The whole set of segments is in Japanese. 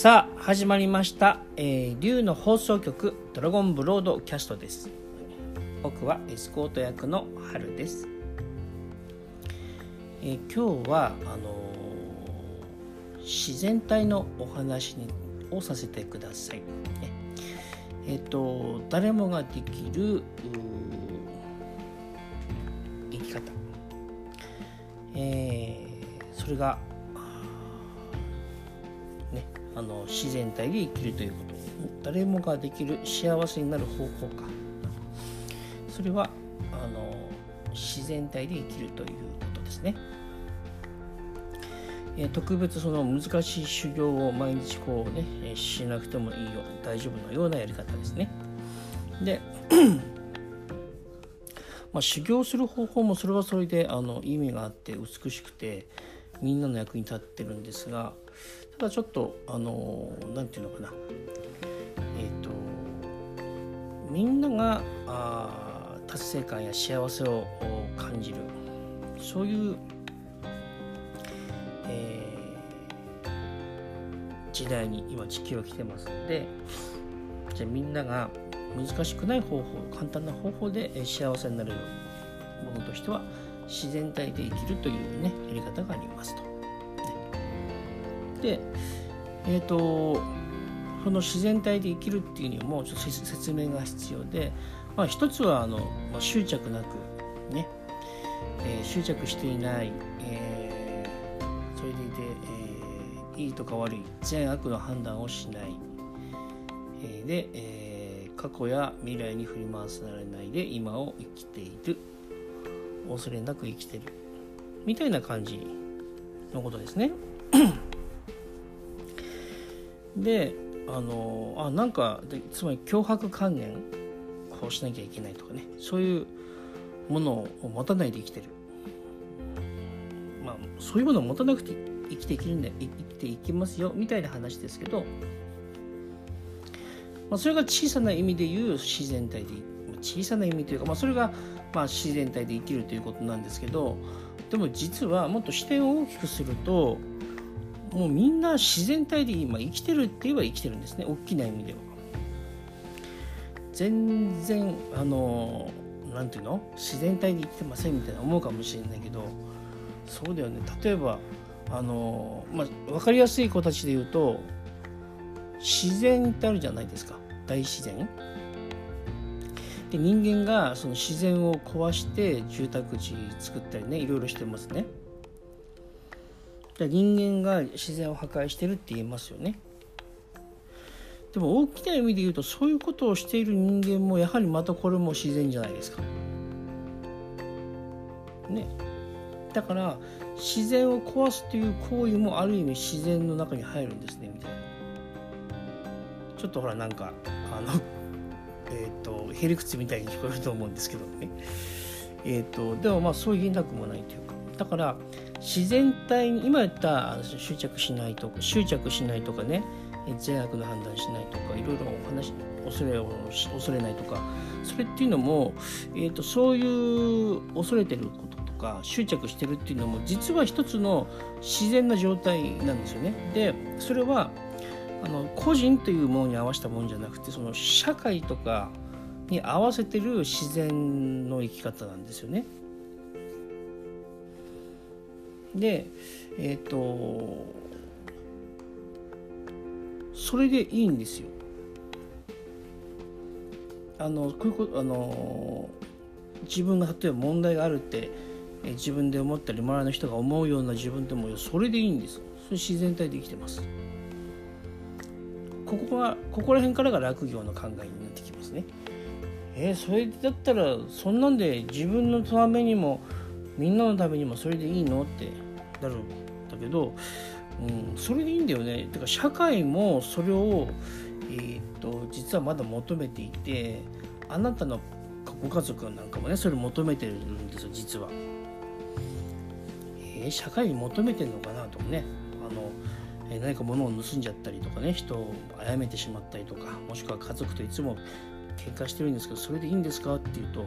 さあ始まりました、えー、竜の放送局ドラゴンブロードキャストです。僕はエスコート役の春です、えー今日はあのー自然体のお話にをさせてください。えっ、と誰もができる生き方。えーそれが、あの自然体で生きるということ。誰もができる幸せになる方法か。それはあの自然体で生きるということですね、え特別その難しい修行を毎日こうねしなくてもいいよ大丈夫のようなやり方ですね。で まあ、修行する方法もそれはそれであの意味があって美しくてみんなの役に立ってるんですがただちょっとあのなんていうのかなえっ、とみんながあ達成感や幸せを感じるそういう、えー時代に今地球は来てますのでじゃあみんなが難しくない方法簡単な方法で幸せになれるものとしては自然体で生きるというねやり方がありますと。でえっ、とその自然体で生きるっていうにもちょっと説説明が必要で、まあ、一つはあの、まあ、執着なくね、えー執着していない、えーそれでいて、えーいいとか悪い善悪の判断をしない、えーで、えー過去や未来に振り回されないで今を生きている。恐れなく生きてる。みたいな感じのことですね。であのあなんかつまり脅迫観念こうしなきゃいけないとかね。そういうものを持たないで生きてる。まあそういうものを持たなくて生きていけるんで生きていきますよ。みたいな話ですけど、まあ、それが小さな意味で言う自然体で小さな意味というか、まあ、それがまあ自然体で生きるということなんですけど。でも実はもっと視点を大きくするともうみんな自然体で今生きてるって言えば生きてるんですね大きな意味では。全然あのなんていうの？自然体で生きてませんみたいな思うかもしれないけどそうだよね例えばあの、まあ、分かりやすい形で言うと自然ってあるじゃないですか大自然。で人間がその自然を壊して住宅地作ったりねいろいろしてますね。で人間が自然を破壊してるって言えますよね。でも大きな意味で言うとそういうことをしている人間もやはりまたこれも自然じゃないですか。ね。だから自然を壊すという行為もある意味自然の中に入るんですねみたいな。ちょっとほらなんかあの えっ、とへりくつみたいに聞こえると思うんですけどね。えっ、とでもまあそう言えなくもないというかだから自然体に今言った執着しないとか執着しないとかね善悪の判断しないとかいろいろお話恐れを恐れないとかそれっていうのも、えー、とそういう恐れてることとか執着してるっていうのも実は一つの自然な状態なんですよね。でそれはあの個人というものに合わせたものじゃなくてその社会とかに合わせてる自然の生き方なんですよね。でえっ、とそれでいいんですよ。あのこういうことあの自分が例えば問題があるって自分で思ったり周りの人が思うような自分でもそれでいいんですそれ自然体で生きてます。ここはここら辺からが落業の考えになってきますね。えーそれだったらそんなんで自分のためにもみんなのためにもそれでいいの？って。なるんだけど、うん、それでいいんだよね。てか社会もそれを、えーっと実はまだ求めていてあなたのご家族なんかもねそれ求めてるんですよ実は。えー社会に求めてるのかなとかね。あの、えー何か物を盗んじゃったりとかね人を殺めてしまったりとかもしくは家族といつも喧嘩してるんですけどそれでいいんですか？っていうと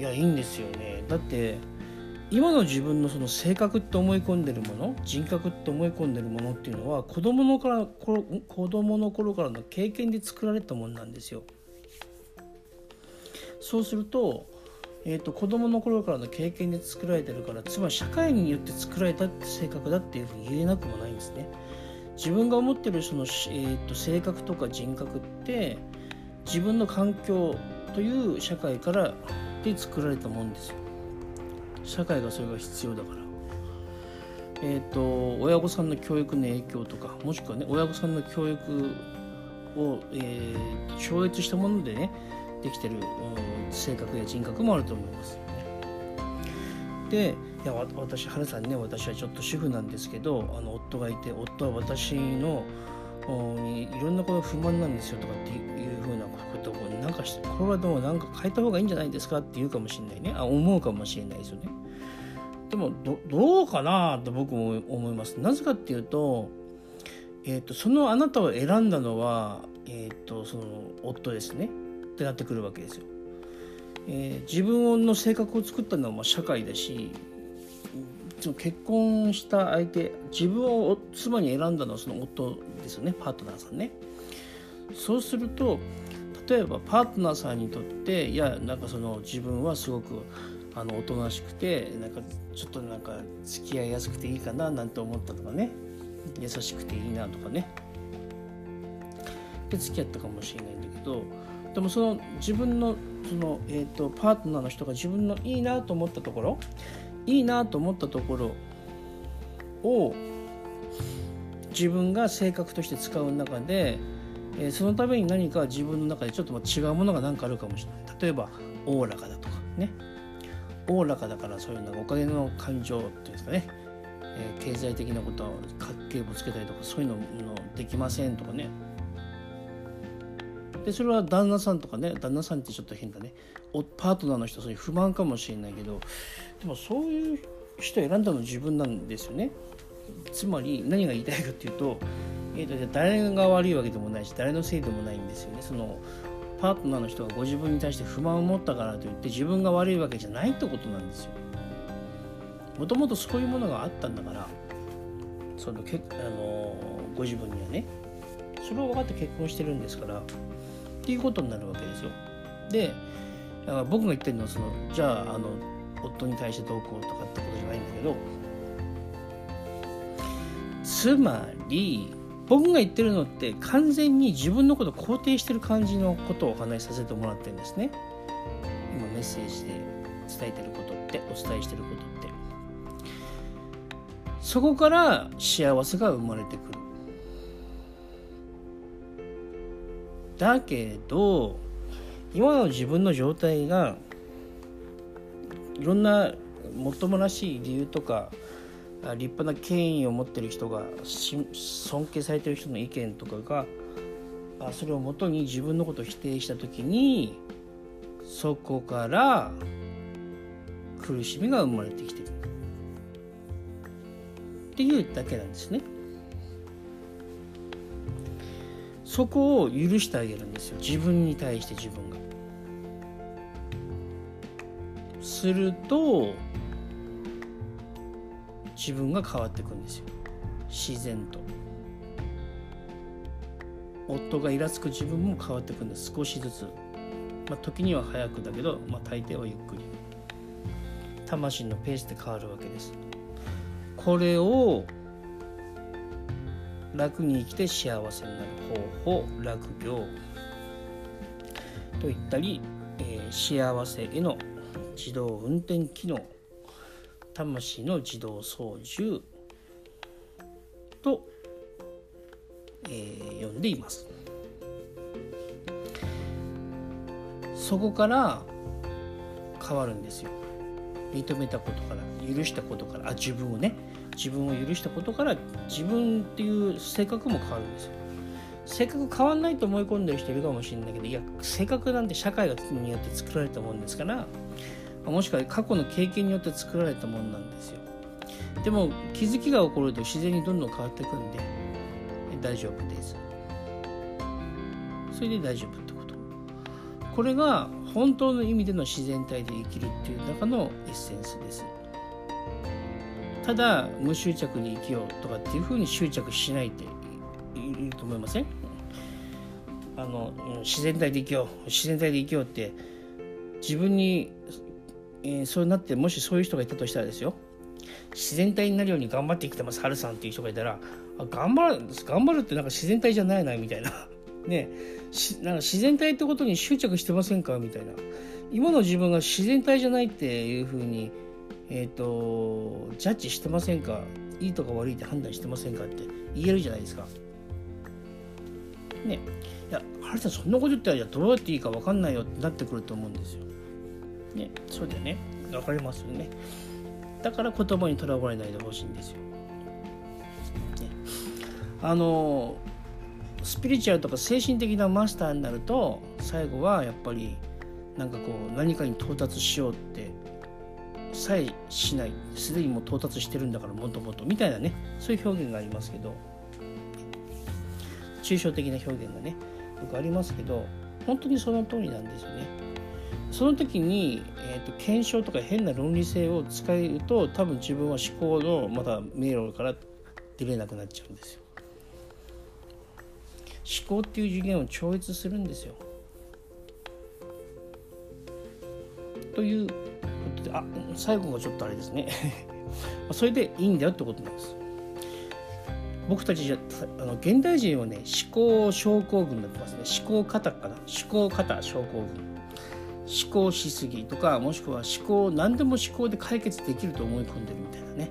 いやいいんですよねだって今の自分のその性格って思い込んでるもの人格って思い込んでるものっていうのは子供のから子供の頃からの経験で作られたものなんですよ。そうすると,、えーと、子供の頃からの経験で作られてるからつまり社会によって作られた性格だっていうふうに言えなくもないんですね。自分が思ってるその、えーと性格とか人格って自分の環境という社会からで作られたもんですよ。社会がそれが必要だから。えーと、親御さんの教育の影響とかもしくはね親御さんの教育を、えー、超越したものでねできてる、うん、性格や人格もあると思います。でいや私原さんね私はちょっと主婦なんですけどあの夫がいて夫は私のにいろんなこと不満なんですよとかっていうふうなことなんかこれはどうなんか変えた方がいいんじゃないですかって言うかもしれないね。あ思うかもしれないですよね。でもどうかなと僕も思います。なぜかっていうと,、えーと、そのあなたを選んだのは、えーと、その夫ですね。ってなってくるわけですよ、えー、自分の性格を作ったのはま社会だし結婚した相手自分を妻に選んだのはその夫ですよね。パートナーさんね。そうすると例えばパートナーさんにとっていやなんかその自分はすごくあのおとなしくてなんかちょっとなんか付き合いやすくていいかななんて思ったとかね。優しくていいなとかね。で付き合ったかもしれないんだけどでもその自分のその、えーとパートナーの人が自分のいいなと思ったところいいなと思ったところを自分が性格として使う中で、えー、そのために何か自分の中でちょっと違うものが何かあるかもしれない。例えばおおらかだとかね。おおらかだからそういうのお金の感情っていうんですかね、えー、経済的なことは家計簿つけたりとかそういうのできませんとかね。でそれは旦那さんとかね。旦那さんってちょっと変だね。パートナーの人そういう不満かもしれないけど。でもそういう人選んだの自分なんですよね。つまり何が言いたいかっていうと,、えーと、誰が悪いわけでもないし誰のせいでもないんですよね。そのパートナーの人がご自分に対して不満を持ったからといって自分が悪いわけじゃないってことなんですよ。もともとそういうものがあったんだからそのけあのご自分にはね。それを分かって結婚してるんですからっていうことになるわけですよ。で僕が言ってるのはそのじゃああの夫に対してどうこうとかってことじゃないんだけどつまり僕が言ってるのって完全に自分のこと肯定してる感じのことをお話しさせてもらってるんですね。今メッセージで伝えてることってお伝えしてることって。そこから幸せが生まれてくる。だけど今の自分の状態がいろんなもっともらしい理由とか立派な権威を持ってる人が尊敬されてる人の意見とかがそれをもとに自分のことを否定した時にそこから苦しみが生まれてきてるっていうだけなんですね。そこを許してあげるんですよ自分に対して自分が。すると自分が変わっていくんですよ。自然と。夫がイラつく自分も変わっていくんです。少しずつ、まあ、時には早くだけど、まあ、大抵はゆっくり。魂のペースで変わるわけです。これを楽に生きて幸せになる方法。楽行。といったり、えー、幸せへの自動運転機能。魂の自動操縦と、えー、呼んでいます。そこから変わるんですよ。認めたことから許したことからあ自分をね自分を許したことから自分っていう性格も変わるんですよ。性格変わんないと思い込んでる人いるかもしれないけどいや性格なんて社会がによって作られたもんですからもしくは過去の経験によって作られたものなんですよ。でも気づきが起こると自然にどんどん変わっていくんで大丈夫です。それで大丈夫ってこと。これが本当の意味での自然体で生きるっていう中のエッセンスです。ただ無執着に生きようとかっていうふうに執着しないっていると思いません？あの自然体で生きよう自然体で生きようって自分に、えー、そうなってもしそういう人がいたとしたらですよ。自然体になるように頑張ってきてますハルさんっていう人がいたらあ頑張る頑張るってなんか自然体じゃないなみたいな。ね。なんか自然体ってことに執着してませんかみたいな。今の自分が自然体じゃないっていうふうにえっ、ー、とジャッジしてませんか？いいとか悪いって判断してませんかって言えるじゃないですか。ね。いやハルさんそんなこと言ったらどうやっていいか分かんないよってなってくると思うんですよ。ねそうだよね。分かりますよね。だから言葉にとらわれないでほしいんですよ、ね、あのスピリチュアルとか精神的なマスターになると最後はやっぱりなんかこう何かに到達しようってさえしない。すでにもう到達してるんだからもともと。みたいなね。そういう表現がありますけど。抽象的な表現がねよくありますけど本当にその通りなんですよね。その時に、えーと、検証とか変な論理性を使うと多分自分は思考のまた迷路から出れなくなっちゃうんですよ。思考っていう次元を超越するんですよ。ということであ最後がちょっとあれですね それでいいんだよってことなんです。僕たちじゃあの現代人はね思考症候群になってますね思考型かな思考型症候群思考しすぎとかもしくは思考何でも思考で解決できると思い込んでるみたいなね。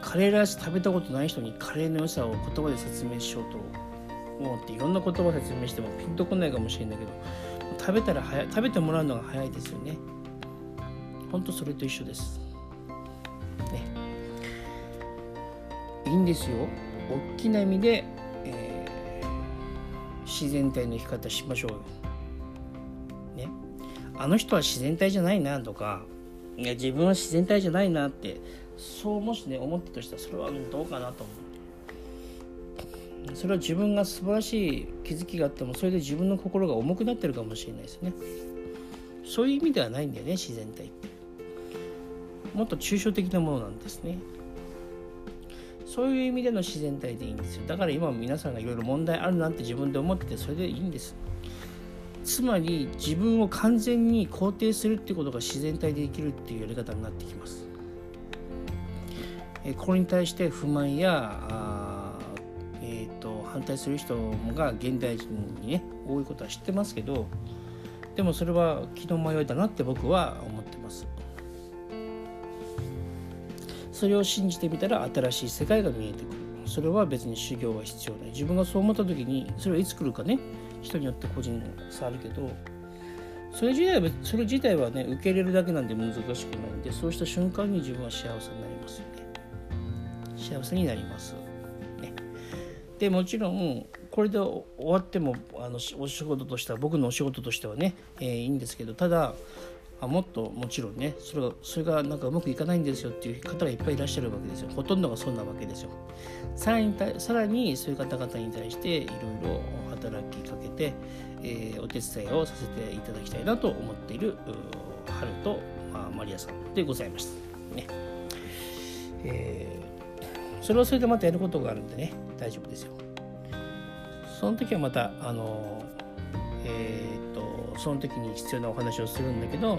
カレーライス食べたことない人にカレーの良さを言葉で説明しようと思っていろんな言葉説明してもピンとこないかもしれないけど食べたら早い食べてもらうのが早いですよね。ほんとそれと一緒です。ね。いいんですよ。大きな意味で、えー、自然体の生き方しましょうよ。あの人は自然体じゃないなとかいや自分は自然体じゃないなってそうもしね思ったとしたらそれはどうかなと思う。それは自分が素晴らしい気づきがあってもそれで自分の心が重くなってるかもしれないですね。そういう意味ではないんだよね自然体って。もっと抽象的なものなんですね。そういう意味での自然体でいいんですよ。だから今も皆さんがいろいろ問題あるなって自分で思っててそれでいいんです。つまり自分を完全に肯定するってことが自然体でできるっていうやり方になってきます。えこれに対して不満や、えーと、反対する人が現代人にね多いことは知ってますけどでもそれは気の迷いだなって僕は思ってます。それを信じてみたら新しい世界が見えてくる。それは別に修行は必要ない。自分がそう思った時にそれはいつ来るかね人によって個人差あるけどそれ自体はそれ自体はね受け入れるだけなんで難しくないんでそうした瞬間に自分は幸せになりますよね。幸せになります、ね、でもちろんこれで終わってもあのお仕事としては僕のお仕事としてはね、えー、いいんですけどただあもっともちろんねそれがそれがなんかうまくいかないんですよっていう方がいっぱいいらっしゃるわけですよ。ほとんどがそうなわけですよ。さらにさらにそういう方々に対していろいろ働きかけて、えー、お手伝いをさせていただきたいなと思っている春と、まあ、マリアさんでございます。ね。えー、それはそれでまたやることがあるんでね大丈夫ですよ。その時はまたあのえーその時に必要なお話をするんだけど、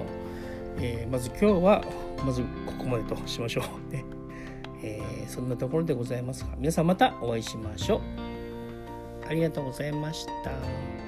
えー、まず今日はまずここまでとしましょう。ね、えー、そんなところでございますが皆さんまたお会いしましょう。ありがとうございました。